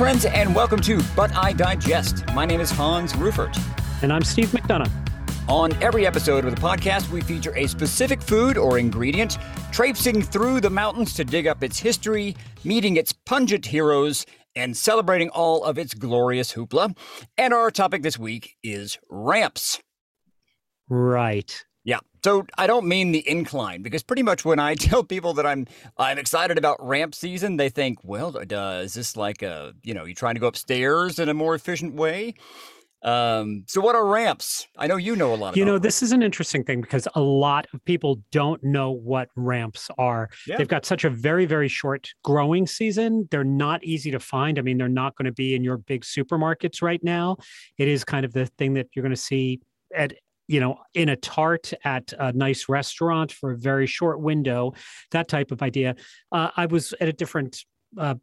Friends, and welcome to But I Digest. My name is Hans Rueffert. And I'm Steve McDonagh. On every episode of the podcast, we feature a specific food or ingredient, traipsing through the mountains to dig up its history, meeting its pungent heroes, and celebrating all of its glorious hoopla. And our topic this week is ramps. Right. So I don't mean the incline because pretty much when I tell people that I'm I'm excited about ramp season, they think, well, uh, is this like a you know you trying to go upstairs in a more efficient way? Um, so what are ramps? I know you know a lot. You know, this is an interesting thing because a lot of people don't know what ramps are. Yeah. They've got such a very, very short growing season. They're not easy to find. I mean, they're not going to be in your big supermarkets right now. It is kind of the thing that you're going to see at you know, in a tart at a nice restaurant for a very short window, that type of idea. Uh, I was at a different uh,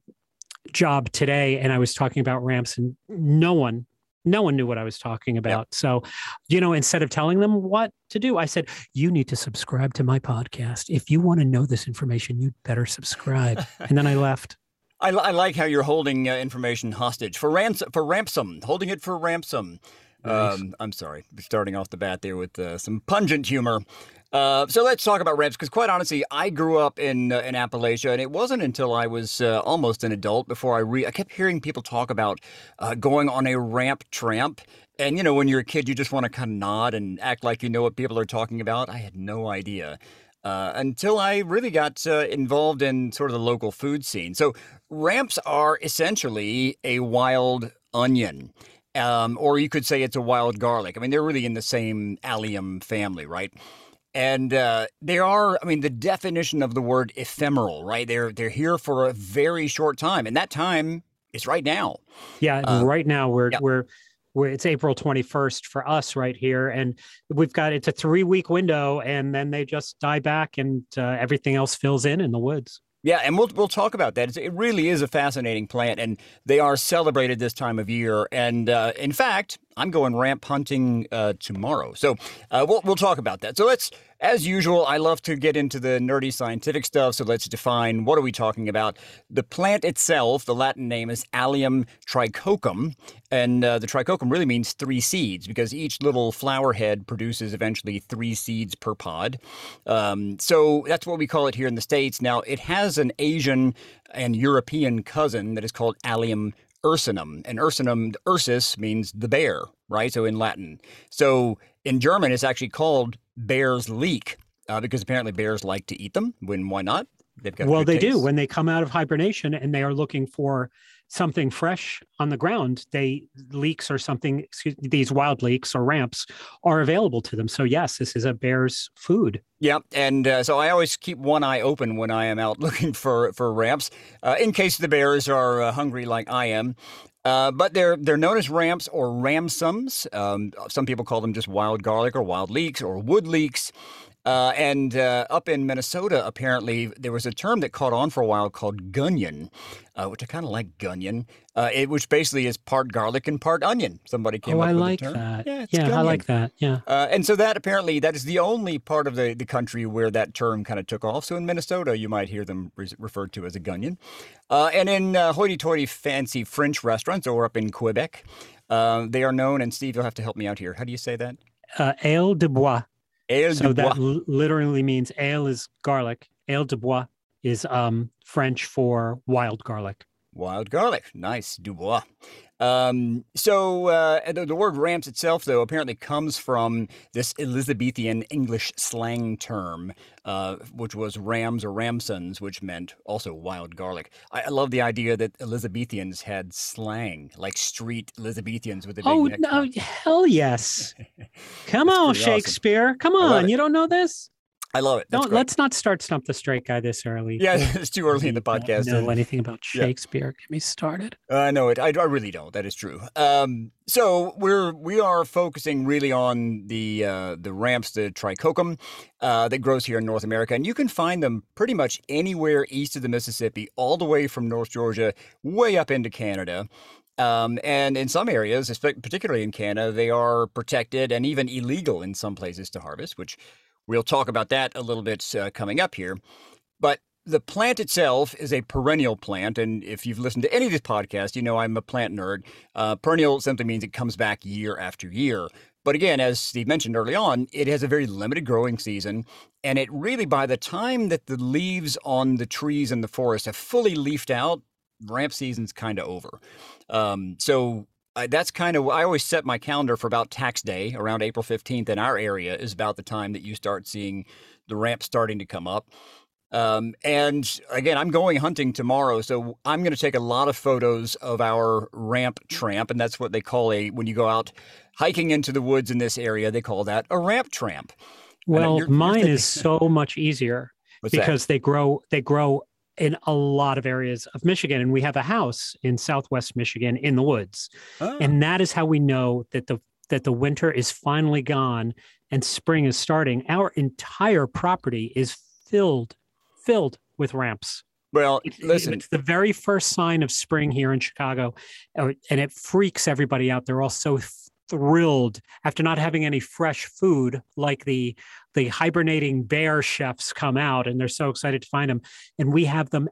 job today and I was talking about ramps, and no one, no one knew what I was talking about. Yep. So, you know, instead of telling them what to do, I said, you need to subscribe to my podcast. If you want to know this information, you'd better subscribe. and then I left. I, I, like how you're holding uh, information hostage for ransom, for ransom, holding it for ransom. Um, I'm sorry, starting off the bat there with uh, some pungent humor. Uh, so let's talk about ramps because, quite honestly, I grew up in uh, in Appalachia, and it wasn't until I was uh, almost an adult before I re- I kept hearing people talk about uh, going on a ramp tramp. And you know, when you're a kid, you just want to kind of nod and act like you know what people are talking about. I had no idea. Uh, until I really got uh, involved in sort of the local food scene. So, ramps are essentially a wild onion. Um, or you could say it's a wild garlic. I mean, they're really in the same allium family, right? And uh, they are, I mean, the definition of the word ephemeral, right? They're they're here for a very short time, and that time is right now. Yeah, uh, right now we're yeah. we're we're it's April twenty first for us right here, and we've got it's a three week window, and then they just die back, and uh, everything else fills in in the woods. Yeah, and we'll we'll talk about that. It really is a fascinating plant, and they are celebrated this time of year. And uh, in fact, I'm going ramp hunting uh, tomorrow, so uh, we'll we'll talk about that. So let's as usual, I love to get into the nerdy scientific stuff, so let's define what are we talking about. The plant itself, the Latin name is Allium tricoccum. and uh, the tricoccum really means three seeds because each little flower head produces eventually three seeds per pod. Um, so that's what we call it here in the States. Now, it has an Asian and European cousin that is called Allium ursinum. And ursinum, ursus means the bear, right? So in Latin. So in German, it's actually called bear's leek uh, because apparently bears like to eat them. When why not? They've got well, they taste. do when they come out of hibernation and they are looking for something fresh on the ground. They leeks or something. Excuse, these wild leeks or ramps are available to them. So yes, this is a bear's food. Yeah, and uh, so I always keep one eye open when I am out looking for for ramps, uh, in case the bears are uh, hungry like I am. Uh, but they're they're known as ramps or ramsons. Um, some people call them just wild garlic or wild leeks or wood leeks. Uh, and uh, up in Minnesota, apparently, there was a term that caught on for a while called gunyon, uh, which I kind of like gunyon, uh, it, which basically is part garlic and part onion. Somebody came oh, up I with like the term. that. Yeah, yeah I like that. Yeah. Uh, and so that apparently that is the only part of the, the country where that term kind of took off. So in Minnesota, you might hear them re- referred to as a gunyon. Uh, and in hoity-toity fancy French restaurants, or up in Quebec, they are known. And Steve, you'll have to help me out here. How do you say that? ail des bois. Ail so that l- literally means ail is garlic. Ail des bois is um, French for wild garlic. Wild garlic, nice, Dubois. Um, so uh, the, the, word ramps itself, though, apparently comes from this Elizabethan English slang term, uh, which was rams or ramsons, which meant also wild garlic. I, I, love the idea that Elizabethans had slang, like street Elizabethans with a Oh no, hell yes! Come on, Shakespeare! Awesome. Come on, you don't know this? I love it. Don't let's not start stump the straight guy this early. Yeah, it's too early in the podcast. Don't know anything about Shakespeare? Yeah. Get me started. I uh, know it. I, I, really don't. That is true. Um, so we're we are focusing really on the uh, the ramps, the tricoccum uh, that grows here in North America, and you can find them pretty much anywhere east of the Mississippi, all the way from North Georgia, way up into Canada. Um, and in some areas, particularly in Canada, they are protected and even illegal in some places to harvest, which We'll talk about that a little bit uh, coming up here. But the plant itself is a perennial plant, and if you've listened to any of this podcast, you know I'm a plant nerd. Uh, perennial simply means it comes back year after year. But again, as Steve mentioned early on, it has a very limited growing season. And it really, by the time that the leaves on the trees in the forest have fully leafed out, ramp season's kind of over. Um, so that's kind of, I always set my calendar for about tax day around April 15th in our area is about the time that you start seeing the ramp starting to come up. Um, and again, I'm going hunting tomorrow, so I'm going to take a lot of photos of our ramp tramp, and that's what they call a when you go out hiking into the woods in this area, they call that a ramp tramp. Well, you're, mine you're is so much easier because that? they grow they grow in a lot of areas of Michigan, and we have a house in Southwest Michigan in the woods, oh. and that is how we know that the that the winter is finally gone and spring is starting. Our entire property is filled filled with ramps. Well, listen, it's the very first sign of spring here in Chicago, uh, and it freaks everybody out. They're all so thrilled after not having any fresh food like the the hibernating bear chefs come out and they're so excited to find them and we have them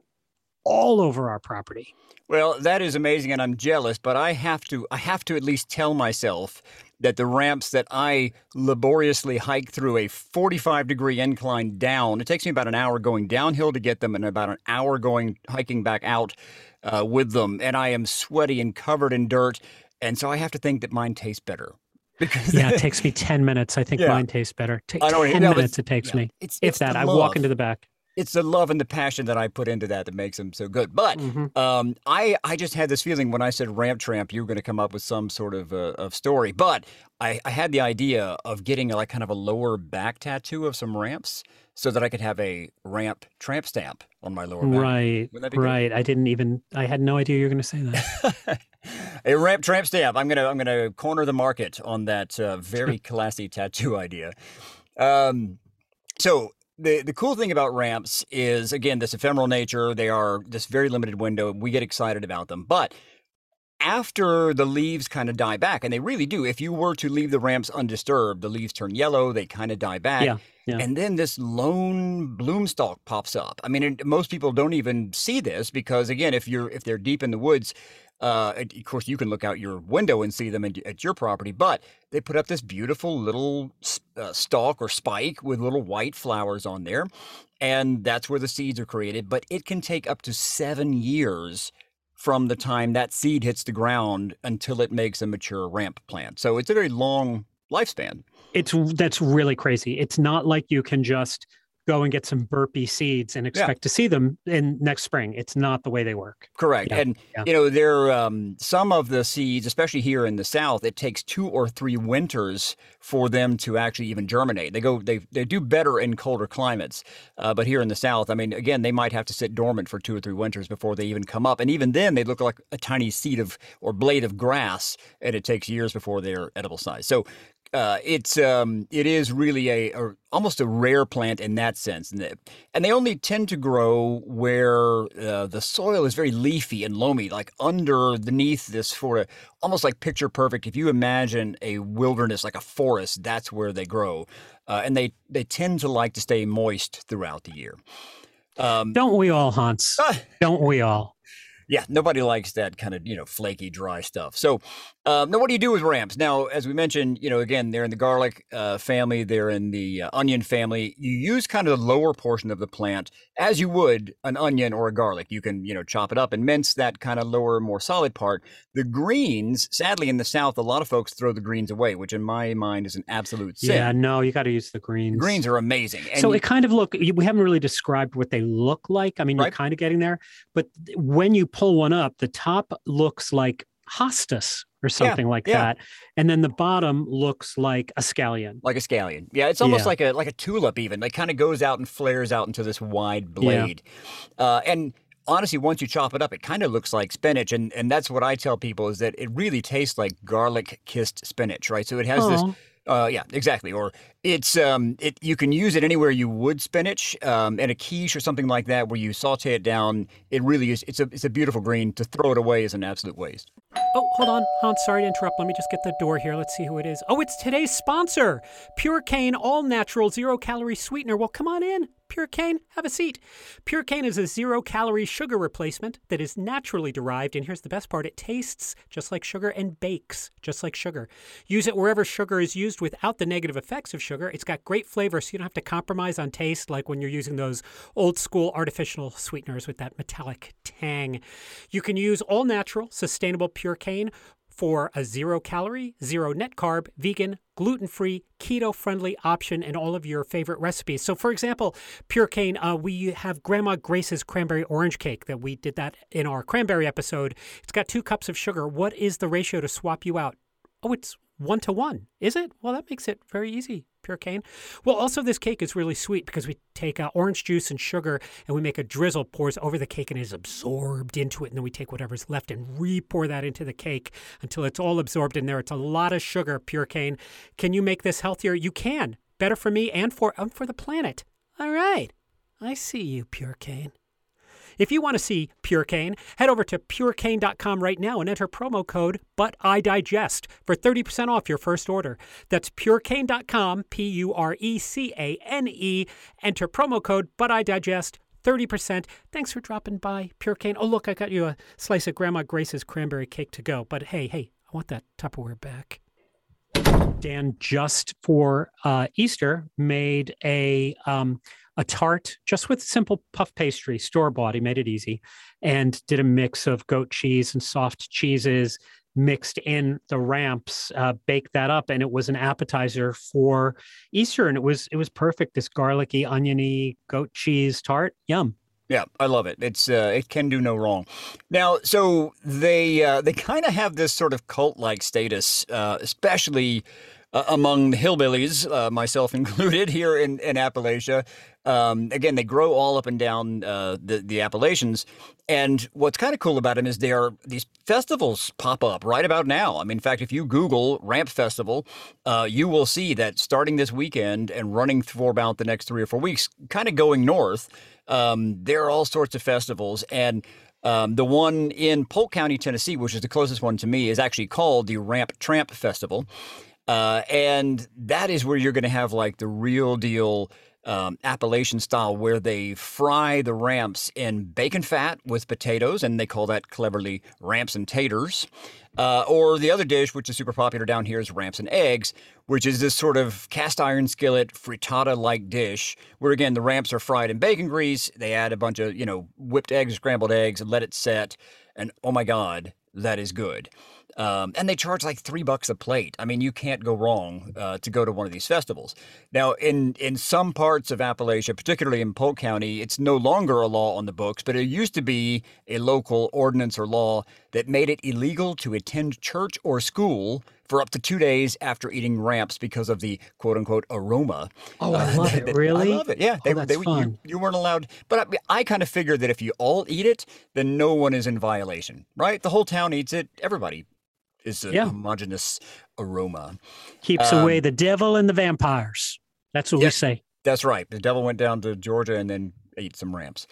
all over our property. Well that is amazing and i'm jealous but i have to i have to at least tell myself that the ramps that i laboriously hike through a 45 degree incline down it takes me about an hour going downhill to get them and about an hour going hiking back out uh, with them and i am sweaty and covered in dirt and so I have to think that mine tastes better. Because yeah, it takes me 10 minutes. I think yeah. mine tastes better. T- 10 no, minutes it takes yeah. me. It's, if that, I walk into the back. It's the love and the passion that I put into that that makes them so good. But mm-hmm. um, I, I just had this feeling when I said ramp tramp, you were going to come up with some sort of, uh, of story. But I, I had the idea of getting a, like kind of a lower back tattoo of some ramps so that I could have a ramp tramp stamp on my lower back. Right. Right. I didn't even, I had no idea you were going to say that. a ramp tramp stamp. I'm gonna I'm gonna corner the market on that uh, very classy tattoo idea. Um, so the the cool thing about ramps is again this ephemeral nature. They are this very limited window. We get excited about them, but after the leaves kind of die back, and they really do. If you were to leave the ramps undisturbed, the leaves turn yellow. They kind of die back. Yeah. Yeah. And then this lone bloom stalk pops up. I mean, it, most people don't even see this because, again, if you're if they're deep in the woods, uh, of course, you can look out your window and see them at your property, but they put up this beautiful little uh, stalk or spike with little white flowers on there. And that's where the seeds are created. But it can take up to seven years from the time that seed hits the ground until it makes a mature ramp plant. So it's a very long lifespan. It's that's really crazy. It's not like you can just go and get some burpee seeds and expect yeah. to see them in next spring. It's not the way they work. Correct. Yeah. And yeah. you know, there um, some of the seeds, especially here in the South, it takes two or three winters for them to actually even germinate. They go, they they do better in colder climates, uh, but here in the South, I mean, again, they might have to sit dormant for two or three winters before they even come up, and even then, they look like a tiny seed of or blade of grass, and it takes years before they're edible size. So uh, it's um, it is really a, a, almost a rare plant in that sense, and they, and they only tend to grow where uh, the soil is very leafy and loamy, like underneath this sort of almost like picture perfect. If you imagine a wilderness like a forest, that's where they grow, uh, and they they tend to like to stay moist throughout the year. Um, Don't we all, Hans? Don't we all? Yeah, nobody likes that kind of you know flaky, dry stuff. So, um, now what do you do with ramps? Now, as we mentioned, you know, again, they're in the garlic uh, family, they're in the uh, onion family. You use kind of the lower portion of the plant as you would an onion or a garlic. You can you know chop it up and mince that kind of lower, more solid part. The greens, sadly, in the South, a lot of folks throw the greens away, which in my mind is an absolute sin. Yeah, no, you got to use the greens. greens are amazing. And so you, it kind of look. We haven't really described what they look like. I mean, right? you're kind of getting there, but when you pull one up, the top looks like hostas or something yeah, like yeah. that, and then the bottom looks like a scallion. Like a scallion, yeah. It's almost yeah. like a like a tulip, even. It kind of goes out and flares out into this wide blade, uh, and honestly, once you chop it up, it kind of looks like spinach, and and that's what I tell people is that it really tastes like garlic kissed spinach, right? So it has Aww. this uh, yeah, exactly. Or it's um, it you can use it anywhere you would spinach, um, in a quiche or something like that, where you saute it down. It really is. It's a it's a beautiful green. To throw it away is an absolute waste. Oh, hold on, Hans. Sorry to interrupt. Let me just get the door here. Let's see who it is. Oh, it's today's sponsor, Purecane All Natural Zero Calorie Sweetener. Well, come on in. Purecane, have a seat. Purecane is a zero calorie sugar replacement that is naturally derived, and here's the best part it tastes just like sugar and bakes just like sugar. Use it wherever sugar is used without the negative effects of sugar. It's got great flavor, so you don't have to compromise on taste like when you're using those old school artificial sweeteners with that metallic tang. You can use all natural, sustainable Purecane for a zero calorie, zero net carb, vegan, gluten free, keto friendly option in all of your favorite recipes. So, for example, Purecane, uh, we have Grandma Grace's cranberry orange cake that we did that in our cranberry episode. It's got two cups of sugar. What is the ratio to swap you out? Oh, it's one to one. Is it? Well, that makes it very easy Purecane. Well, also this cake is really sweet because we take uh, orange juice and sugar and we make a drizzle pours over the cake and is absorbed into it. And then we take whatever's left and re-pour that into the cake until it's all absorbed in there. It's a lot of sugar, Purecane. Can you make this healthier? You can. Better for me and for um, for the planet. All right. I see you, Purecane. If you want to see Purecane, head over to purecane.com right now and enter promo code But I Digest for 30% off your first order. That's purecane.com, P U R E C A N E. Enter promo code But I Digest. 30%. Thanks for dropping by, Purecane. Oh, look, I got you a slice of Grandma Grace's cranberry cake to go. But hey, hey, I want that Tupperware back. Dan, just for uh, Easter, made a um, a tart just with simple puff pastry, store bought. He made it easy and did a mix of goat cheese and soft cheeses mixed in the ramps, uh, baked that up, and it was an appetizer for Easter. And it was it was perfect. This garlicky, oniony goat cheese tart. Yum. Yeah, I love it. It's uh, it can do no wrong. Now, so they uh, they kind of have this sort of cult like status, uh, especially uh, among the hillbillies, uh, myself included, here in, in Appalachia. Um, again, they grow all up and down uh, the, the Appalachians. And what's kind of cool about them is they are these festivals pop up right about now. I mean, in fact, if you Google Ramp Festival, uh, you will see that starting this weekend and running for about the next three or four weeks, kind of going north, um, there are all sorts of festivals. And um, the one in Polk County, Tennessee, which is the closest one to me, is actually called the Ramp Tramp Festival. Uh, and that is where you're going to have like the real deal um, Appalachian style, where they fry the ramps in bacon fat with potatoes, and they call that cleverly ramps and taters. Uh, or the other dish, which is super popular down here, is ramps and eggs, which is this sort of cast iron skillet frittata like dish, where again the ramps are fried in bacon grease. They add a bunch of you know whipped eggs, scrambled eggs, and let it set. And oh my God, that is good. Um, and they charge like three bucks a plate. I mean, you can't go wrong uh, to go to one of these festivals. Now, in in some parts of Appalachia, particularly in Polk County, it's no longer a law on the books, but it used to be a local ordinance or law that made it illegal to attend church or school for up to two days after eating ramps because of the quote unquote aroma. Oh, I love uh, it. Really? I love it. Yeah. They, oh, that's they, fun. You, you, weren't allowed. But I, I kind of figured that if you all eat it, then no one is in violation, right? The whole town eats it. Everybody is a yeah. homogenous aroma. Keeps um, away the devil and the vampires. That's what yeah, we say. That's right. The devil went down to Georgia and then ate some ramps.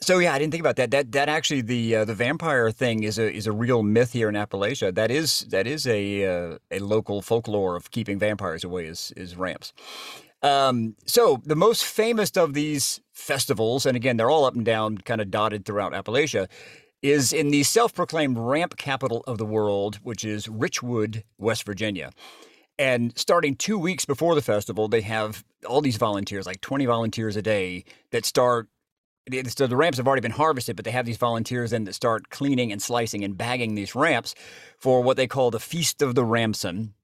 So yeah, I didn't think about that. That that actually the uh, the vampire thing is a is a real myth here in Appalachia. That is that is a uh, a local folklore of keeping vampires away is is ramps. Um, so the most famous of these festivals, and again they're all up and down, kind of dotted throughout Appalachia, is in the self proclaimed ramp capital of the world, which is Richwood, West Virginia. And starting two weeks before the festival, they have all these volunteers, like 20 volunteers a day, that start. So the ramps have already been harvested, but they have these volunteers then that start cleaning and slicing and bagging these ramps for what they call the Feast of the Ramson.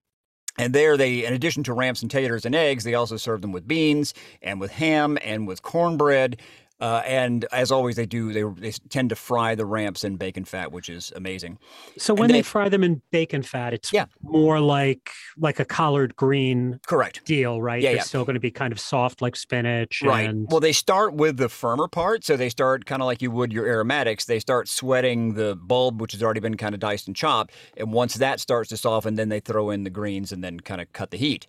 And there, they, in addition to ramps and taters and eggs, they also serve them with beans and with ham and with cornbread. Uh, and as always, they do. They, they tend to fry the ramps in bacon fat, which is amazing. So when they, they, fry them in bacon fat, it's yeah. more like like a collard green correct deal, right? Yeah, They're yeah. still going to be kind of soft like spinach. Right. And... Well, they start with the firmer part, so they start kind of like you would your aromatics. They start sweating the bulb, which has already been kind of diced and chopped, and once that starts to soften, then they throw in the greens and then kind of cut the heat.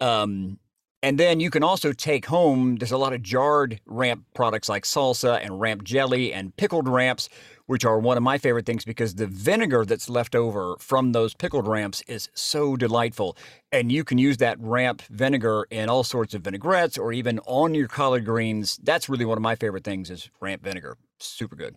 Um, and then you can also take home, there's a lot of jarred ramp products like salsa and ramp jelly and pickled ramps, which are one of my favorite things because the vinegar that's left over from those pickled ramps is so delightful. And you can use that ramp vinegar in all sorts of vinaigrettes or even on your collard greens. That's really one of my favorite things is ramp vinegar. Super good.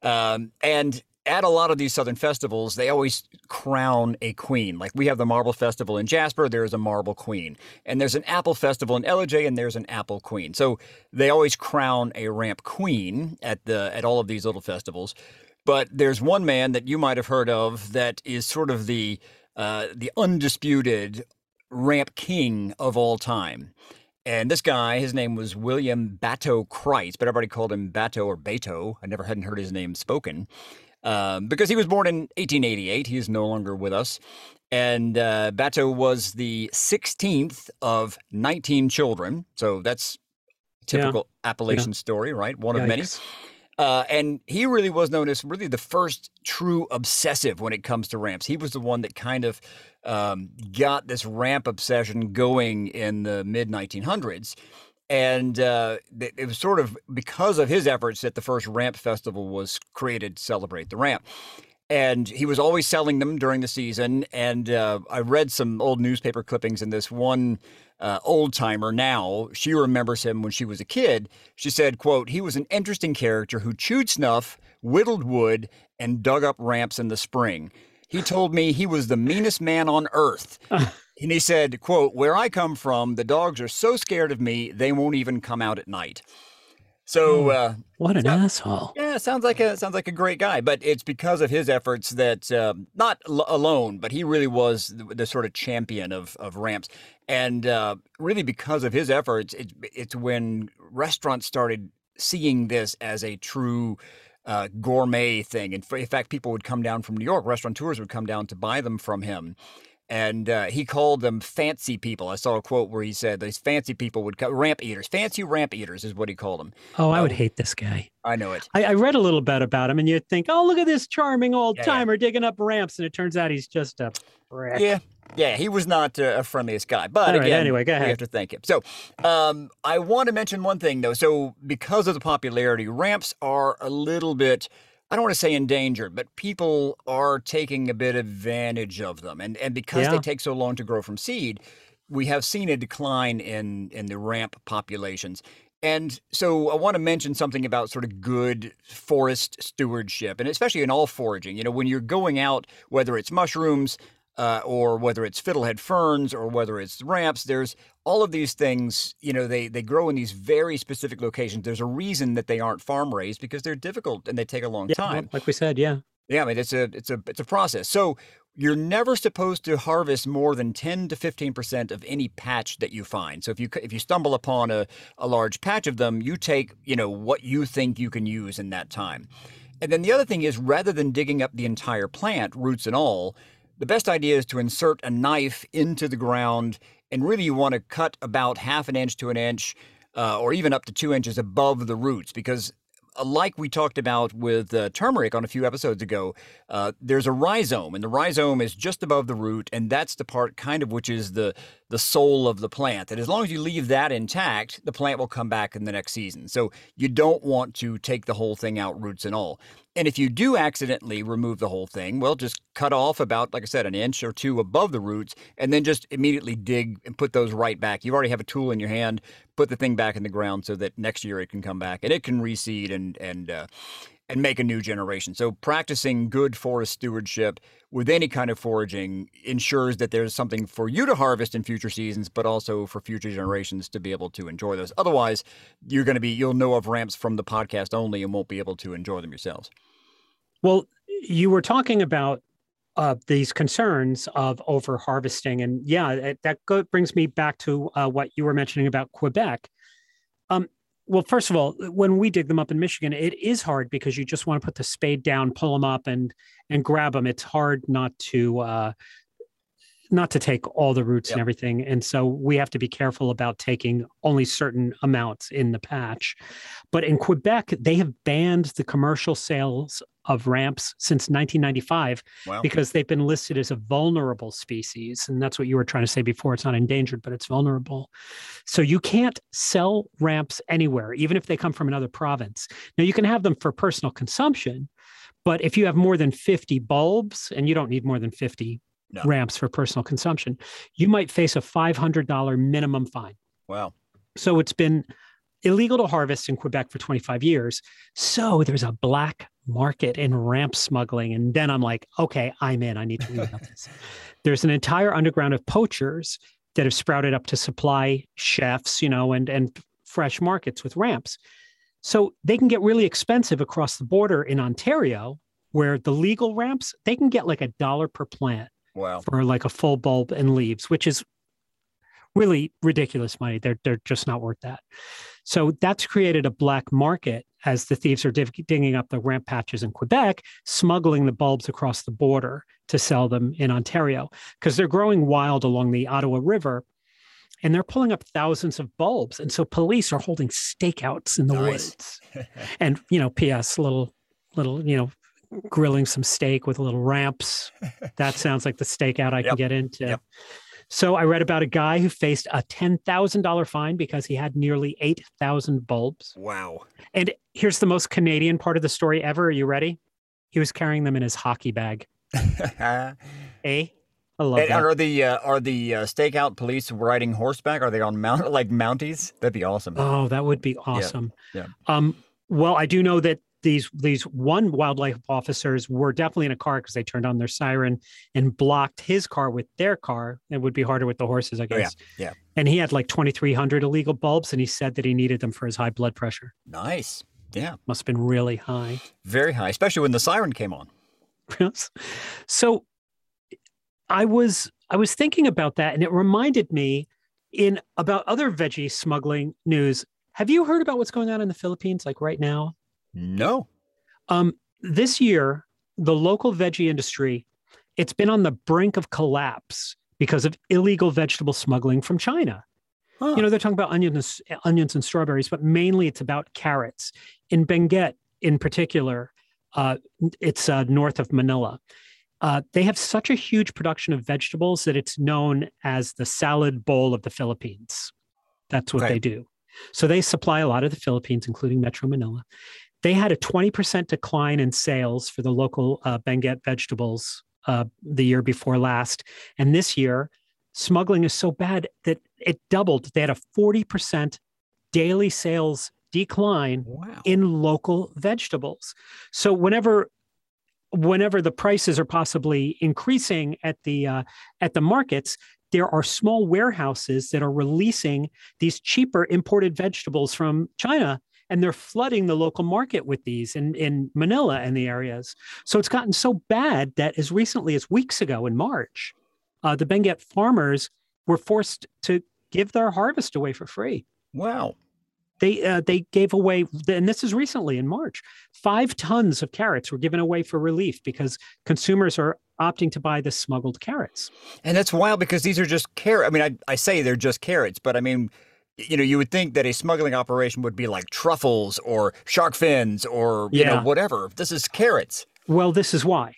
Um, and at a lot of these southern festivals, they always crown a queen. Like we have the Marble Festival in Jasper, there's a Marble Queen. And there's an Apple Festival in Ellijay, and there's an Apple Queen. So they always crown a ramp queen at the at all of these little festivals. But there's one man that you might have heard of that is sort of the uh, the undisputed ramp king of all time. And this guy, his name was William Bato Christ, but everybody called him Bato or Beto. I never hadn't heard his name spoken um, because he was born in 1888. He is no longer with us. And uh, Bato was the 16th of 19 children. So that's typical yeah. Appalachian yeah. story, right? One Yikes. of many. Uh, and he really was known as really the first true obsessive when it comes to ramps. He was the one that kind of um, got this ramp obsession going in the mid 1900s. And uh, it was sort of because of his efforts that the first ramp festival was created to celebrate the ramp. And he was always selling them during the season. And uh, I read some old newspaper clippings, and this one uh, old timer now, she remembers him when she was a kid. She said, "quote He was an interesting character who chewed snuff, whittled wood, and dug up ramps in the spring. He told me he was the meanest man on earth." And he said, quote, where I come from, the dogs are so scared of me, they won't even come out at night. So, uh, what an asshole! Yeah, sounds like a sounds like a great guy, but it's because of his efforts that uh, not l- alone, but he really was the, the, sort of champion of of ramps, and uh, really because of his efforts, it, it's when restaurants started seeing this as a true uh, gourmet thing. And in fact, people would come down from New York, restaurateurs would come down to buy them from him and uh, he called them fancy people. I saw a quote where he said these fancy people would come, ramp eaters. Fancy ramp eaters is what he called them. Oh, I would um, hate this guy. I know it. I, I, read a little bit about him, and you'd think, oh, look at this charming old yeah, timer yeah. digging up ramps, and it turns out he's just a prick. Yeah. Yeah, he was not uh, a friendliest guy, but All again, anyway, go ahead. we have to thank him. So, um, I want to mention one thing though. So, because of the popularity, ramps are a little bit I don't want to say endangered, but people are taking a bit advantage of them. And and because yeah. they take so long to grow from seed, we have seen a decline in in the ramp populations. And so I want to mention something about sort of good forest stewardship, and especially in all foraging. You know, when you're going out, whether it's mushrooms, uh, or whether it's fiddlehead ferns or whether it's ramps, there's all of these things. You know, they they grow in these very specific locations. There's a reason that they aren't farm raised because they're difficult and they take a long yeah, time. Like we said, yeah. Yeah, I mean it's a it's a it's a process. So you're never supposed to harvest more than 10 to 15% of any patch that you find. So if you if you stumble upon a, a large patch of them, you take, you know, what you think you can use in that time. And then the other thing is rather than digging up the entire plant, roots and all, the best idea is to insert a knife into the ground, and really you want to cut about half an inch to an inch, uh, or even up to two inches above the roots, because uh, like we talked about with uh, turmeric on a few episodes ago, uh, there's a rhizome, and the rhizome is just above the root, and that's the part kind of which is the the soul of the plant. And as long as you leave that intact, the plant will come back in the next season. So you don't want to take the whole thing out, roots and all. And if you do accidentally remove the whole thing, well, just cut off about, like I said, an inch or two above the roots, and then just immediately dig and put those right back. You already have a tool in your hand. Put the thing back in the ground so that next year it can come back and it can reseed and and uh, and make a new generation. So practicing good forest stewardship with any kind of foraging ensures that there's something for you to harvest in future seasons, but also for future generations to be able to enjoy those. Otherwise, you're going to be you'll know of ramps from the podcast only and won't be able to enjoy them yourselves. Well, you were talking about uh, these concerns of over harvesting, and yeah, that brings me back to uh, what you were mentioning about Quebec. Well, first of all, when we dig them up in Michigan, it is hard because you just want to put the spade down, pull them up, and and grab them. It's hard not to uh, not to take all the roots yep. and everything, and so we have to be careful about taking only certain amounts in the patch. But in Quebec, they have banned the commercial sales of ramps since 1995 wow. because they've been listed as a vulnerable species. And that's what you were trying to say before. It's not endangered, but it's vulnerable. So you can't sell ramps anywhere, even if they come from another province. Now, you can have them for personal consumption, But if you have more than 50 bulbs, and you don't need more than 50 No. ramps for personal consumption, you might face a $500 minimum fine. Wow. So it's been illegal to harvest in Quebec for 25 years. So there's a black market in ramp smuggling. And then I'm like, okay, I'm in. I need to read about this. There's an entire underground of poachers that have sprouted up to supply chefs, you know, and and fresh markets with ramps. So they can get really expensive across the border in Ontario, where the legal ramps, they can get like a dollar per plant Wow. for like a full bulb and leaves, which is really ridiculous money. They're they're just not worth that. So that's created a black market as the thieves are div- digging up the ramp patches in Quebec, smuggling the bulbs across the border to sell them in Ontario because they're growing wild along the Ottawa River. And they're pulling up thousands of bulbs. And so police are holding stakeouts in the Nice. woods. And, you know, P.S. little, little, you know, grilling some steak with little ramps. That sounds like the stakeout I can get into. Yep. So I read about a guy who faced a $10,000 fine because he had nearly 8,000 bulbs. Wow. And here's the most Canadian part of the story ever. Are you ready? He was carrying them in his hockey bag. and Eh? I love that. are the uh, are the uh, stakeout police riding horseback? Are they on mount like Mounties? That'd be awesome. Oh, that would be awesome. yeah. Um, well, I do know that these these one wildlife officers were definitely in a car because they turned on their siren and blocked his car with their car. It would be harder with the horses, I Oh, yeah, yeah. And he had like 2,300 illegal bulbs, and he said that he needed them for his high blood pressure. Nice. Yeah. Must have been really high. Very high, especially when the siren came on. so I was I was thinking about that, and it reminded me in about other veggie smuggling news. Have you heard about what's going on in the Philippines, like right now? No. Um, this year, the local veggie industry, it's been on the brink of collapse because of illegal vegetable smuggling from China. Huh. You know, they're talking about onions, onions and strawberries, but mainly it's about carrots. In Benguet, in particular, uh, it's uh, north of Manila. Uh, they have such a huge production of vegetables that it's known as the salad bowl of the Philippines. That's what they do. So they supply a lot of the Philippines, including Metro Manila. They had a 20% decline in sales for the local uh, Benguet vegetables uh, the year before last. And this year, smuggling is so bad that it doubled. They had a 40% daily sales decline wow. in local vegetables. So whenever whenever the prices are possibly increasing at the uh, at the markets, there are small warehouses that are releasing these cheaper imported vegetables from China and they're flooding the local market with these in, in Manila and the areas. So it's gotten so bad that as recently as weeks ago in March, uh, the Benguet farmers were forced to give their harvest away for free wow. they uh, they gave away and this is recently in march five tons of carrots were given away for relief because consumers are opting to buy the smuggled carrots And that's wild because these are just carrot. I mean, I, I say they're just carrots, but I mean, you know, you would think that a smuggling operation would be like truffles or shark fins or you know whatever. This is carrots. well this is why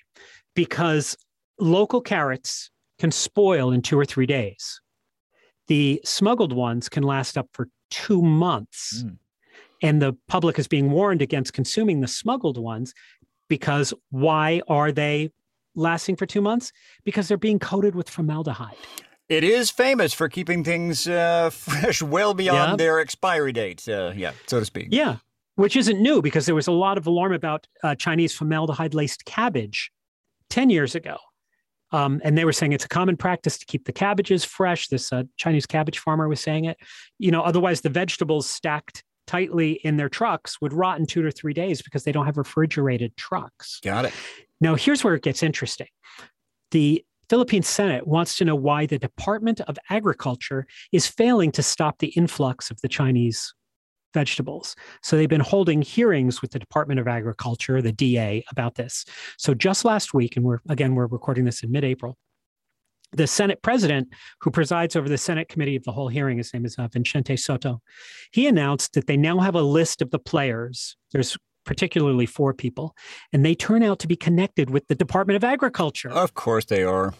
because local carrots can spoil in two or three days the smuggled ones can last up for two months Mm. and the public is being warned against consuming the smuggled ones because why are they lasting for two months because they're being coated with formaldehyde It is famous for keeping things uh, fresh well beyond Yeah. their expiry date. Uh, yeah, so to speak. Yeah, which isn't new because there was a lot of alarm about uh, Chinese formaldehyde laced cabbage 10 years ago. Um, and they were saying it's a common practice to keep the cabbages fresh. This uh, Chinese cabbage farmer was saying it. You know, otherwise, the vegetables stacked tightly in their trucks would rot in two to three days because they don't have refrigerated trucks. Got it. Now, here's where it gets interesting. The Philippine Senate wants to know why the Department of Agriculture is failing to stop the influx of the Chinese vegetables. So they've been holding hearings with the Department of Agriculture, the DA, about this. So just last week, and we're again we're recording this in mid-April, the Senate president, who presides over the Senate committee of the whole hearing, his name is uh, Vincente Sotto, he announced that they now have a list of the players. There's particularly four people, and they turn out to be connected with the Department of Agriculture. Of course they are.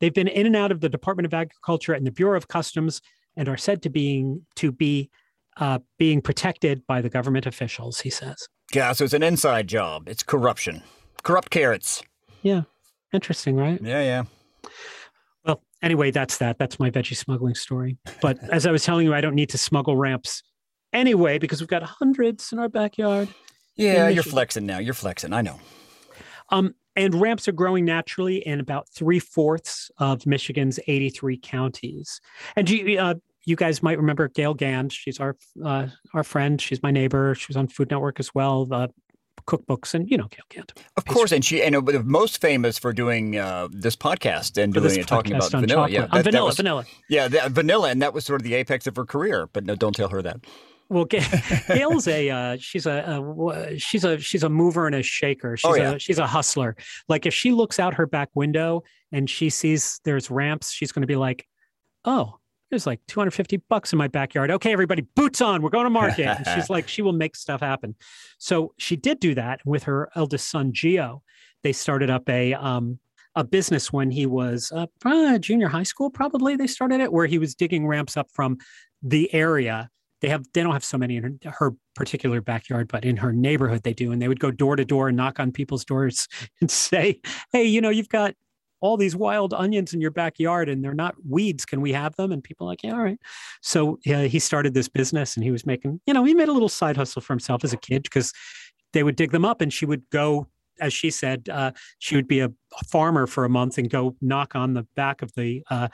They've been in and out of the Department of Agriculture and the Bureau of Customs, and are said to being to be uh, being protected by the government officials. He says. Yeah, so it's an inside job. It's corruption. corrupt carrots. Yeah. Interesting, right? Yeah, yeah. Well, anyway, that's that. That's my veggie smuggling story. But as I was telling you, I don't need to smuggle ramps anyway because we've got hundreds in our backyard. Yeah, you're flexing now. You're flexing. I know. Um, and ramps are growing naturally in about three fourths of Michigan's 83 counties. And you, uh, you guys might remember Gale Gand. She's our uh, our friend. She's my neighbor. She was on Food Network as well. The cookbooks and you know Gale Gand. Of course, and she and uh, most famous for doing uh, this podcast and doing it, talking about vanilla. chocolate. Yeah, that vanilla, was- vanilla. Yeah, that, vanilla, and that was sort of the apex of her career. But no, don't tell her that. Well, Gale's a uh, she's a, a she's a she's a mover and a shaker. She's Oh, yeah. a she's a hustler. Like if she looks out her back window and she sees there's ramps, she's going to be like, "Oh, there's like 250 bucks in my backyard. Okay, everybody, boots on. We're going to market." and she's like, she will make stuff happen. So she did do that with her eldest son Gio. They started up a um a business when he was uh, junior high school. Probably they started it where he was digging ramps up from the area they have they don't have so many in her, her particular backyard but in her neighborhood they do. And they would go door to door and knock on people's doors and say hey you know you've got all these wild onions in your backyard and they're not weeds. Can we have them? And people are like yeah all right. So uh, he started this business and he was making you know he made a little side hustle for himself as a kid because they would dig them up and she would go as she said uh, she would be a farmer for a month and go knock on the back of the uh,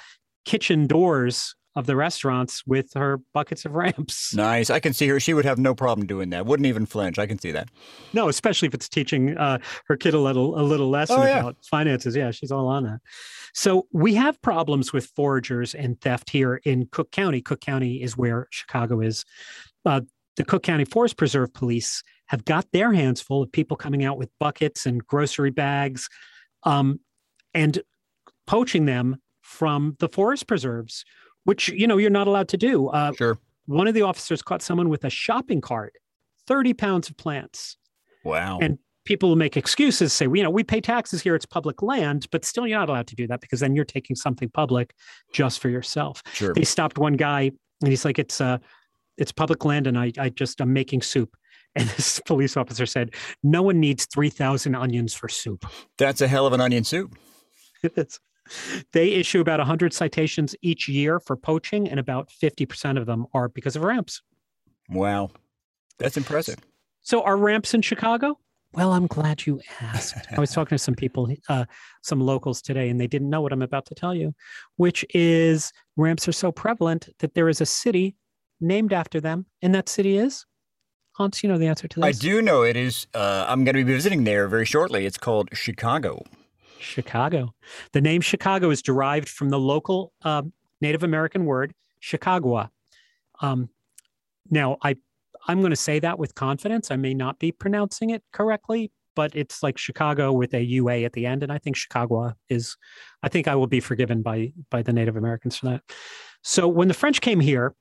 kitchen doors of the restaurants with her buckets of ramps. Nice. I can see her. She would have no problem doing that. Wouldn't even flinch. I can see that. No, especially if it's teaching uh, her kid a little a little lesson Oh, yeah. about finances. Yeah, she's all on that. So we have problems with foragers and theft here in Cook County. Cook County is where Chicago is. Uh, the Cook County Forest Preserve Police have got their hands full of people coming out with buckets and grocery bags, um, and poaching them from the forest preserves, which you know you're not allowed to do. Uh, Sure. one of the officers caught someone with a shopping cart, 30 pounds of plants. Wow. And people will make excuses, say, you know, we pay taxes here, it's public land, but still you're not allowed to do that because then you're taking something public just for yourself. sure. They stopped one guy and he's like, it's uh it's public land and I I just I'm making soup. And this police officer said, No one needs 3,000 onions for soup. That's a hell of an onion soup. It's- they issue about 100 citations each year for poaching, and about 50% of them are because of ramps. Wow. That's impressive. So are ramps in Chicago? Well, I'm glad you asked. I was talking to some people, uh, some locals today, and they didn't know what I'm about to tell you, which is ramps are so prevalent that there is a city named after them, and that city is Hans. You know the answer to this. I do know it is. Uh, I'm going to be visiting there very shortly. It's called Chicago. Chicago. The name Chicago is derived from the local um, Native American word Chicagua. Um, now, I I'm going to say that with confidence. I may not be pronouncing it correctly, but it's like Chicago with a UA at the end, and I think Chicagua is. I think I will be forgiven by by the Native Americans for that. So when the French came here,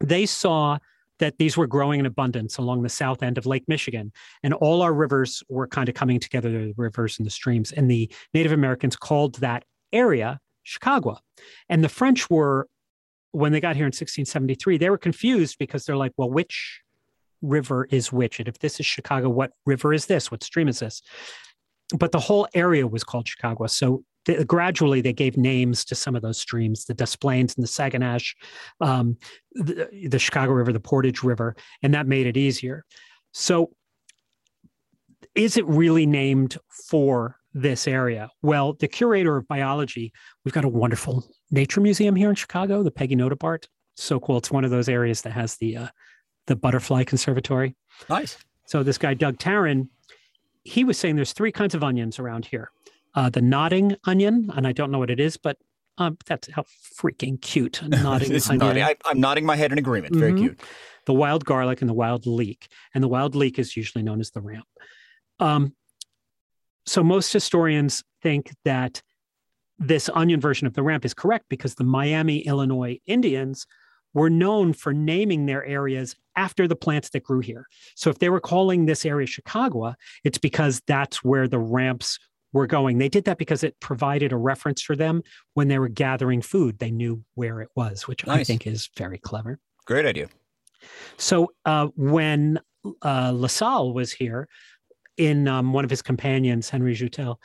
they saw that these were growing in abundance along the south end of Lake Michigan and all our rivers were kind of coming together the rivers and the streams and the native americans called that area chicago. And the french were when they got here in 1673 they were confused because they're like well which river is which? And if this is chicago what river is this? What stream is this? But the whole area was called chicago. So gradually they gave names to some of those streams the des plaines and the saguenash um, the, the chicago river the portage river and that made it easier so is it really named for this area? Well, the curator of biology, we've got a wonderful nature museum here in Chicago, the Peggy Notebaert. So cool. It's one of those areas that has the uh, the butterfly conservatory. Nice. So this guy Doug Taron, he was saying there's three kinds of onions around here. Uh, the nodding onion, and I don't know what it is, but um, that's how freaking cute. Nodding It's onion nodding. I, I'm nodding my head in agreement. Very Mhm. cute. the wild garlic and the wild leek. And the wild leek is usually known as the ramp. Um, so most historians think that this onion version of the ramp is correct because the Miami, Illinois Indians were known for naming their areas after the plants that grew here. So if they were calling this area Chicago, it's because that's where the ramps were going. They did that because it provided a reference for them when they were gathering food. They knew where it was, which I think is very clever. Great idea. So uh, when uh, LaSalle was here, in um, one of his companions, Henry Joutel,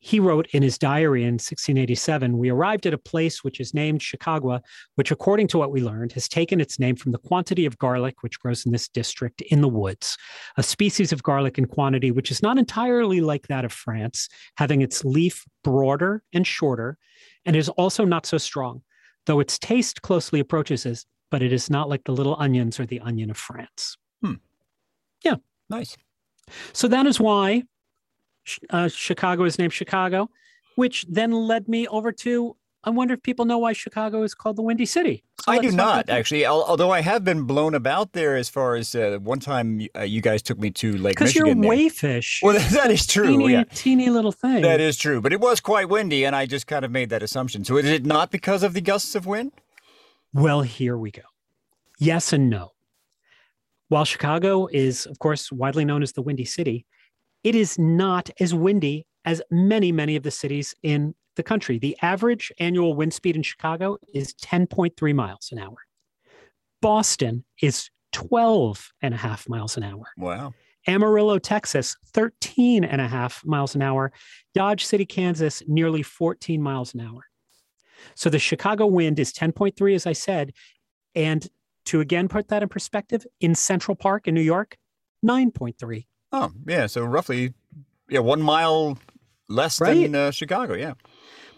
he wrote in his diary in 1687 We arrived at a place which is named Chicago, which, according to what we learned, has taken its name from the quantity of garlic which grows in this district in the woods, a species of garlic in quantity which is not entirely like that of France, having its leaf broader and shorter, and is also not so strong, though its taste closely approaches it, but it is not like the little onions or the onion of France. Hmm. Yeah. Nice. So that is why uh, Chicago is named Chicago, which then led me over to I wonder if people know why Chicago is called the Windy City. So I do not actually, although I have been blown about there. As far as uh, one time, uh, you guys took me to Lake Michigan. Because you're wayfish. Well, that is true. Teeny, yeah. teeny little thing. That is true, but it was quite windy, and I just kind of made that assumption. So is it not because of the gusts of wind? Well, here we go. Yes and no. While Chicago is, of course, widely known as the Windy City, it is not as windy as many, many of the cities in the country. The average annual wind speed in Chicago is 10.3 miles an hour. Boston is 12 and a half miles an hour. Wow. Amarillo, Texas, 13 and a half miles an hour. Dodge City, Kansas, nearly 14 miles an hour. So the Chicago wind is 10.3, as I said. And to again put that in perspective, in Central Park in New York, 9.3. Oh, yeah. So roughly, yeah, one mile less right? than uh, Chicago. Yeah.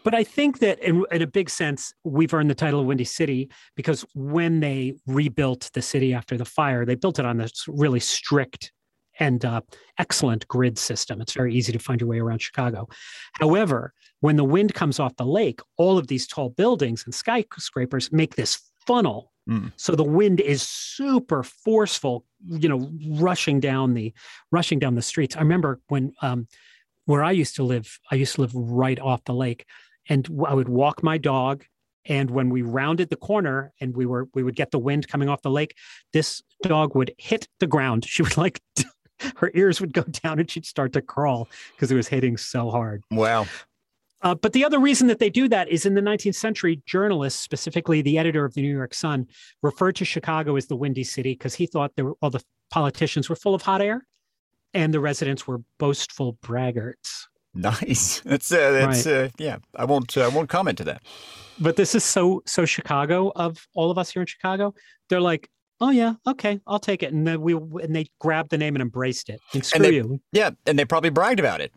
But I think that in, in, a big sense, we've earned the title of Windy City because when they rebuilt the city after the fire, they built it on this really strict and uh, excellent grid system. It's very easy to find your way around Chicago. However, when the wind comes off the lake, all of these tall buildings and skyscrapers make this funnel. Mm. So the wind is super forceful, you know, rushing down the rushing down the streets. I remember when um, where I used to live, I used to live right off the lake, and I would walk my dog. And when we rounded the corner and we were we would get the wind coming off the lake, this dog would hit the ground. She would like her ears would go down and she'd start to crawl because it was hitting so hard. Wow. Uh, but the other reason that they do that is in the 19th century, journalists, specifically the editor of the New York Sun, referred to Chicago as the Windy City because he thought there were, all the politicians were full of hot air and the residents were boastful braggarts. Nice. That's uh, that's right. uh, yeah. I won't uh, I won't comment to that. But this is so so Chicago of all of us here in Chicago. They're like, oh yeah, okay, I'll take it, and then we and they grabbed the name and embraced it. And screw and they, you. Yeah, and they probably bragged about it.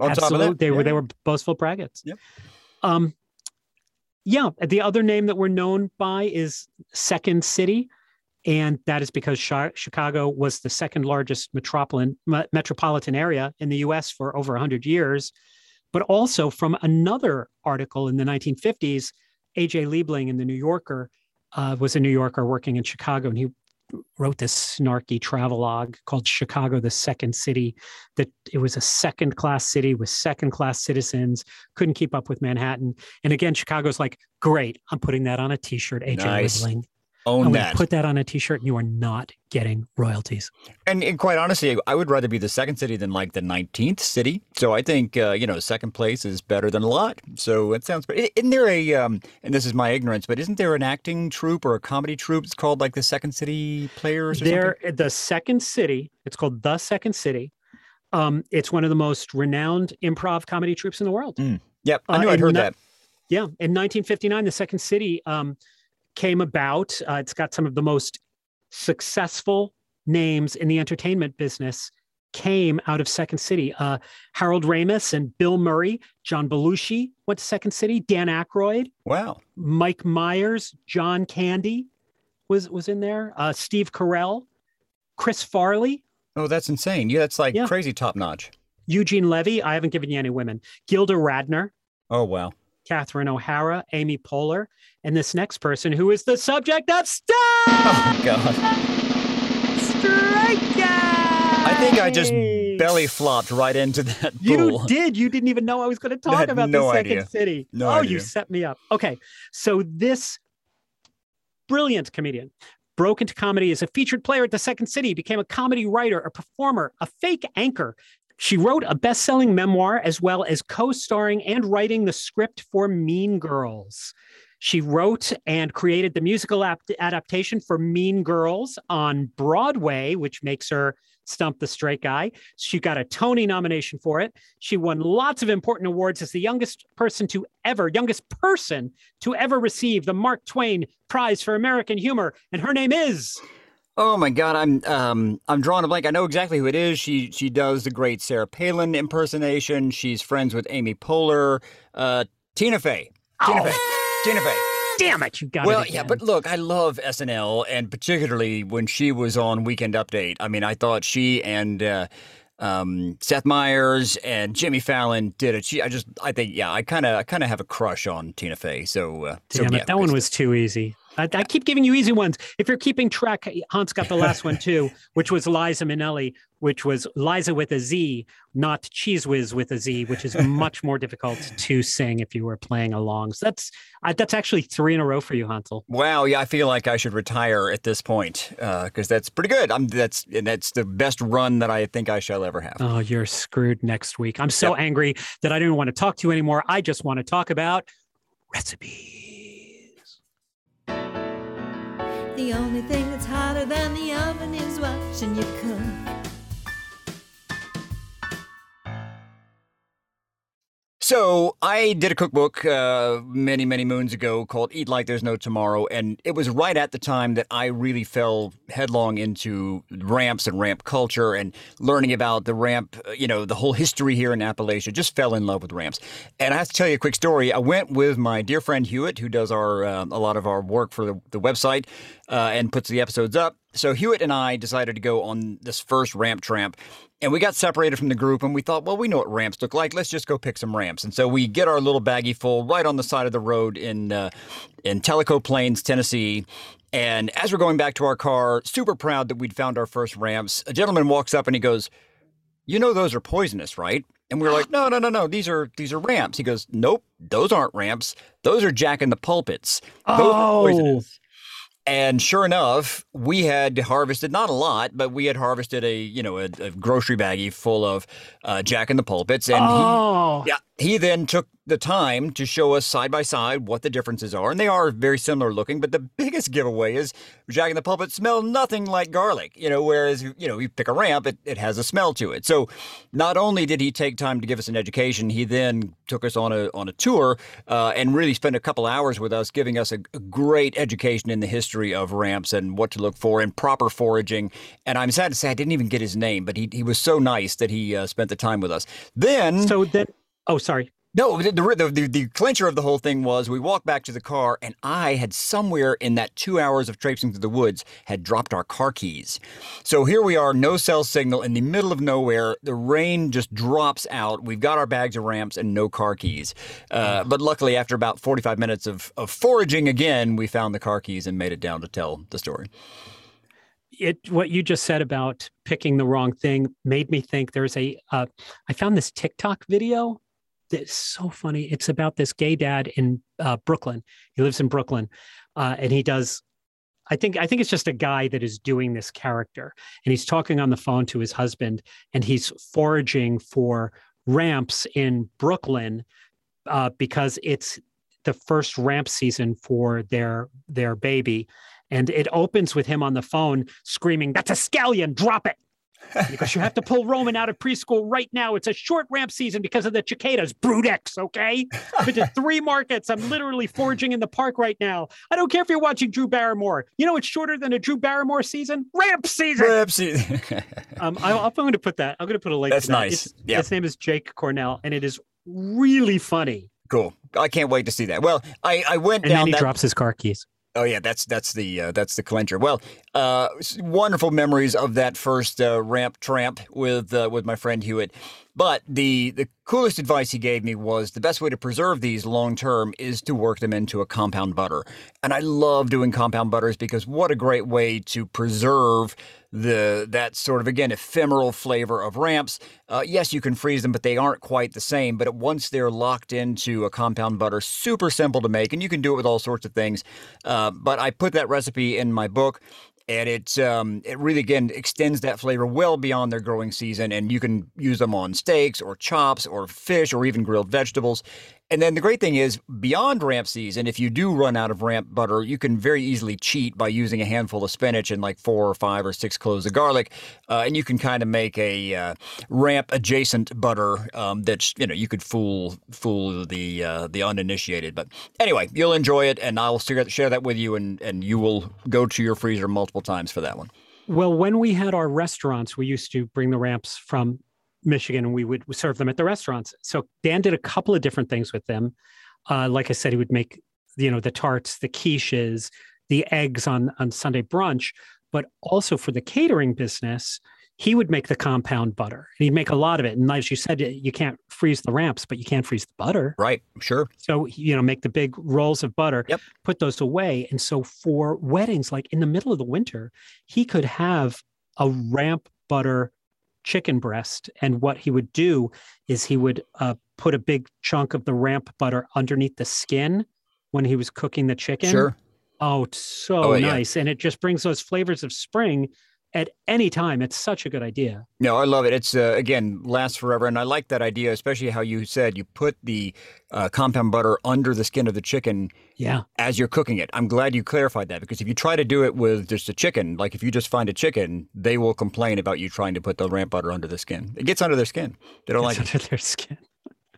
On Absolutely, they yeah. were they were boastful braggarts. Yep. Um, yeah. The other name that we're known by is Second City, and that is because Chicago was the second largest metropolitan metropolitan area in the U.S. for over 100 years. But also from another article in the 1950s, A.J. Liebling in the New Yorker uh, was a New Yorker working in Chicago, and he wrote this snarky travelogue called Chicago, the Second City, that it was a second class city with second class citizens, couldn't keep up with Manhattan. And again, Chicago's like, great, I'm putting that on a t shirt, AJ nice. Own I'm that. Put that on a T-shirt, and you are not getting royalties. And, and, quite honestly, I would rather be the second city than like the nineteenth city. So I think uh, you know second place is better than a lot. So it sounds. But Isn't there a? Um, and this is my ignorance, but isn't there an acting troupe or a comedy troupe? It's called like the Second City Players. Or there, something? the Second City. It's called the Second City. Um, it's one of the most renowned improv comedy troupes in the world. Mm. Yep, I knew uh, I'd heard that. Yeah, in 1959, the Second City. Um, came about. Uh, it's got some of the most successful names in the entertainment business came out of Second City. Uh, Harold Ramis and Bill Murray, John Belushi went to Second City. Dan Aykroyd, wow, Mike Myers, John Candy was was in there. Uh, Steve Carell, Chris Farley. Oh, that's insane! Yeah, that's like yeah. crazy top notch. Eugene Levy. I haven't given you any women. Gilda Radner. Oh wow. Catherine O'Hara, Amy Poehler, and this next person who is the subject of Stop! Oh, God. Strike out. I think I just belly flopped right into that pool. You did. You didn't even know I was going to talk about no the second idea. city. No oh, idea. you set me up. Okay. So this brilliant comedian broke into comedy as a featured player at the Second City, became a comedy writer, a performer, a fake anchor, she wrote a best selling memoir as well as co starring and writing the script for Mean Girls. She wrote and created the musical ap- adaptation for Mean Girls on Broadway, which makes her Stump the Straight Guy. She got a Tony nomination for it. She won lots of important awards as the youngest person to ever, youngest person to ever receive the Mark Twain Prize for American Humor. And her name is. Oh my God, I'm um I'm drawing a blank. I know exactly who it is. She she does the great Sarah Palin impersonation. She's friends with Amy Poehler. Uh, Tina Fey. Tina Oh. Fey. Tina Fey. Damn it, you got Well, it. yeah, but look, I love SNL, and particularly when she was on Weekend Update. I mean, I thought she and uh, um, Seth Meyers and Jimmy Fallon did it. She, I just, I think, yeah, I kind of, I kind of have a crush on Tina Fey. So, uh, so Damn yeah, it, that one was too easy. I, I keep giving you easy ones. If you're keeping track, Hans got the last one too, which was Liza Minnelli, which was Liza with a Z, not Cheez Whiz with a Z, which is much more difficult to sing if you were playing along. So that's I, that's actually three in a row for you, Hansel. Wow, yeah, I feel like I should retire at this point uh, because that's pretty good. I'm that's and that's the best run that I think I shall ever have. Oh, you're screwed next week. I'm so angry that I don't want to talk to you anymore. I just want to talk about recipes. The only thing that's hotter than the oven is watching you cook. So I did a cookbook uh, many, many moons ago called "Eat Like There's No Tomorrow," and it was right at the time that I really fell headlong into ramps and ramp culture and learning about the ramp. uh, You know, the whole history here in Appalachia. Just fell in love with ramps. And I have to tell you a quick story. I went with my dear friend Hewitt, who does our uh, a lot of our work for the, the website uh, and puts the episodes up. So Hewitt and I decided to go on this first ramp tramp, and we got separated from the group. And we thought, well, we know what ramps look like. Let's just go pick some ramps. And so we get our little baggie full right on the side of the road in uh, in Tellico Plains, Tennessee. And as we're going back to our car, super proud that we'd found our first ramps, a gentleman walks up and he goes, "You know those are poisonous, right?" And we are like, "No, no, no, no. These are these are ramps." He goes, "Nope, those aren't ramps. Those are Jack in the pulpits. Those Oh. Poisonous." And sure enough, we had harvested not a lot, but we had harvested a you know a, a grocery baggie full of uh, Jack in the pulpits, and oh, he yeah he then took the time to show us side by side what the differences are, and they are very similar looking. But the biggest giveaway is Jack and the Pulpit smell nothing like garlic, you know. Whereas you know you pick a ramp, it, it has a smell to it. So not only did he take time to give us an education, he then took us on a on a tour uh, and really spent a couple hours with us, giving us a, a great education in the history of ramps and what to look for and proper foraging. And I'm sad to say I didn't even get his name, but he he was so nice that he uh, spent the time with us. Then so then, oh, sorry. No, the, the, the, the clincher of the whole thing was we walked back to the car, and I had somewhere in that two hours of traipsing through the woods had dropped our car keys. So here we are, no cell signal in the middle of nowhere. The rain just drops out. We've got our bags of ramps and no car keys. Uh, but luckily, after about 45 minutes of, of foraging again, we found the car keys and made it down to tell the story. it what you just said about picking the wrong thing made me think there's a uh, I found this TikTok video that's so funny. It's about this gay dad in uh, Brooklyn. He lives in Brooklyn, uh, and he does. I think I think it's just a guy that is doing this character, and he's talking on the phone to his husband, and he's foraging for ramps in Brooklyn uh, because it's the first ramp season for their their baby and it opens with him on the phone screaming, That's a scallion, drop it. Because you have to pull Roman out of preschool right now. It's a short ramp season because of the cicadas. Brood X, okay? I've been to three markets. I'm literally foraging in the park right now. I don't care if you're watching Drew Barrymore. You know it's shorter than a Drew Barrymore season? Ramp season. Ramp season. um, I, I'm going to put that. I'm going to put a link. That's to that. nice. Yeah. His name is Jake Cornell, and it is really funny. cool. I can't wait to see that. Well, I, I went And down then he that drops his car keys. Oh yeah, that's that's the uh, that's the clincher. Well, uh, wonderful memories of that first uh, ramp tramp with uh, with my friend Hewitt. But the the coolest advice he gave me was the best way to preserve these long term is to work them into a compound butter. And I love doing compound butters because what a great way to preserve the that sort of again ephemeral flavor of ramps. Uh, yes, you can freeze them, but they aren't quite the same. But once they're locked into a compound butter, super simple to make, and you can do it with all sorts of things. Uh, but I put that recipe in my book. And it um, it really again extends that flavor well beyond their growing season, and you can use them on steaks or chops or fish or even grilled vegetables. And then the great thing is, beyond ramp season, if you do run out of ramp butter, you can very easily cheat by using a handful of spinach and like four or five or six cloves of garlic, uh, and you can kind of make a uh, ramp adjacent butter um, that's you know you could fool fool the uh, the uninitiated. But anyway, you'll enjoy it, and I'll share, share that with you, and and you will go to your freezer multiple times for that one. Well, when we had our restaurants, we used to bring the ramps from Michigan and we would serve them at the restaurants. So Dan did a couple of different things with them. Uh, like I said, he would make, you know, the tarts, the quiches, the eggs on on Sunday brunch, but also for the catering business, he would make the compound butter. He'd make a lot of it. And as you said, you can't freeze the ramps, but you can't freeze the butter. Right. Sure. So, you know, make the big rolls of butter, Yep. put those away. And so for weddings, like in the middle of the winter, he could have a ramp butter chicken breast. And what he would do is he would uh, put a big chunk of the ramp butter underneath the skin when he was cooking the chicken. Sure. Oh, so Oh, yeah. nice. And it just brings those flavors of spring at any time. It's such a good idea. No, I love it. It's uh, again lasts forever, and I like that idea, especially how you said you put the uh, compound butter under the skin of the chicken Yeah. as you're cooking it. I'm glad you clarified that because if you try to do it with just a chicken, like if you just find a chicken, they will complain about you trying to put the ramp butter under the skin. It gets under their skin. They don't like It's it. under their skin.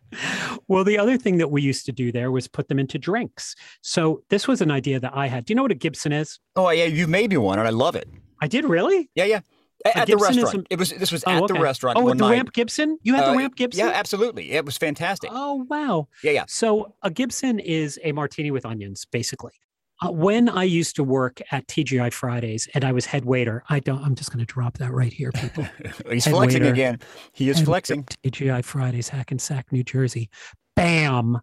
well, the other thing that we used to do there was put them into drinks. So this was an idea that I had. Do you know what a Gibson is? Oh yeah, you made me one, and I love it. I did really. Yeah, yeah. A- At the Gibson is restaurant. a- It was. This was Oh, at okay. the restaurant Oh, one with the night. Ramp Gibson. You had Uh, the Ramp Gibson. Yeah, absolutely. It was fantastic. Oh wow. Yeah, yeah. So a Gibson is a martini with onions, basically. Uh, when I used to work at TGI Fridays and I was head waiter, I don't. I'm just going to drop that right here, people. He's Head flexing waiter. again. He is flexing. TGI Fridays, Hackensack, New Jersey. Bam,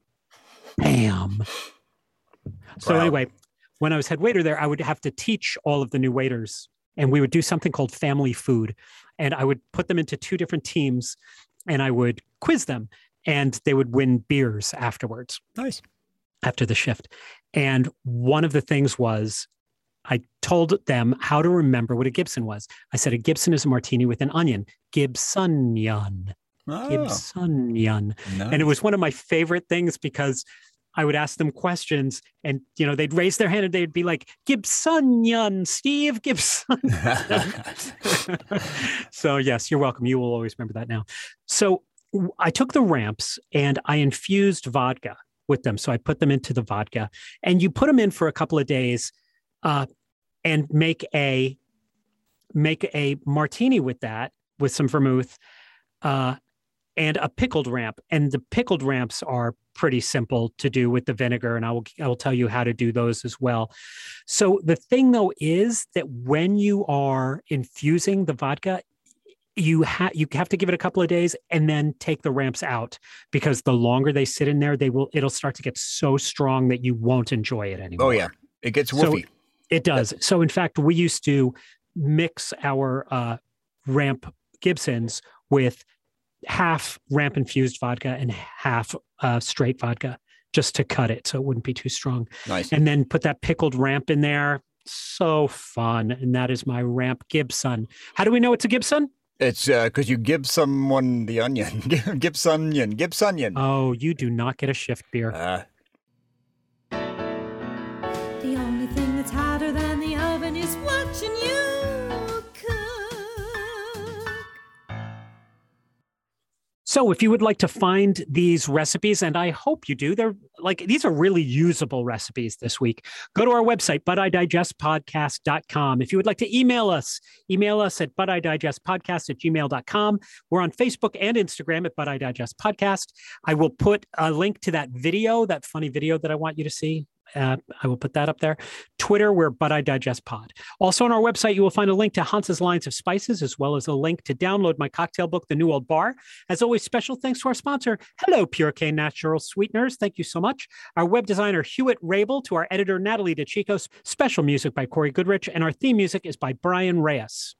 bam. So anyway, when I was head waiter there, I would have to teach all of the new waiters, and we would do something called family food, and I would put them into two different teams, and I would quiz them, and they would win beers afterwards Nice. after the shift. And one of the things was I told them how to remember what a Gibson was. I said a Gibson is a martini with an onion. Gibsonian. Oh, Gibsonian. nice. And it was one of my favorite things because I would ask them questions and you know they'd raise their hand and they'd be like Gibsonian, Steve Gibson. so yes, you're welcome. You will always remember that now. So I took the ramps and I infused vodka with them. So I put them into the vodka, and you put them in for a couple of days, uh, and make a make a martini with that with some vermouth, uh, and a pickled ramp. And the pickled ramps are pretty simple to do with the vinegar, and I will I will tell you how to do those as well. So the thing though is that when you are infusing the vodka, you have you have to give it a couple of days and then take the ramps out because the longer they sit in there, they will it'll start to get so strong that you won't enjoy it anymore. oh yeah, it gets So- woofy. It does. So in fact, we used to mix our uh, ramp Gibsons with half ramp infused vodka and half uh, straight vodka just to cut it so it wouldn't be too strong. nice. And then put that pickled ramp in there. So fun. And that is my ramp Gibson. How do we know it's a Gibson? It's because you give someone the onion. Gibsonian. Gibsonian. Oh, you do not get a shift beer. Uh, So, if you would like to find these recipes, and I hope you do, they're like these are really usable recipes this week. Go to our website, butidigestpodcast.com. If you would like to email us, email us at butidigestpodcast at gmail.com. We're on Facebook and Instagram at But I Digest Podcast. I will put a link to that video, that funny video that I want you to see. Uh, I will put that up there. Twitter, we're But I Digest Pod. Also on our website, you will find a link to Hans's Lines of Spices, as well as a link to download my cocktail book, The New Old Bar. As always, special thanks to our sponsor, Hello Purecane Natural Sweeteners. Thank you so much. Our web designer, Hewitt Rabel, to our editor, Natalie DeChico. Special music by Corey Goodrich, and our theme music is by Brian Reyes.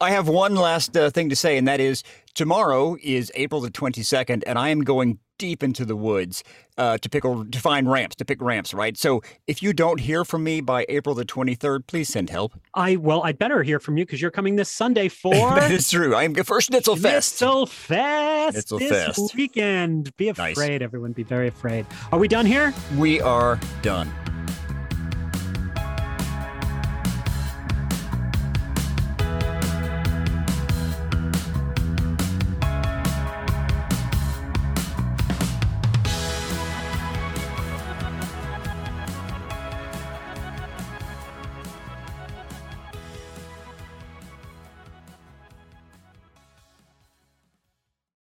I have one last uh, thing to say, and that is tomorrow is April the 22nd, and I am going deep into the woods uh, to pick to find ramps, to pick ramps, right? So if you don't hear from me by April the 23rd, please send help. I well, I'd better hear from you because you're coming this Sunday for that is true. I'm first Schnitzel Fest. Schnitzel Fest Schnitzel this Fest. weekend. Be Nice. afraid, everyone. Be very afraid. Are we done here? We are done.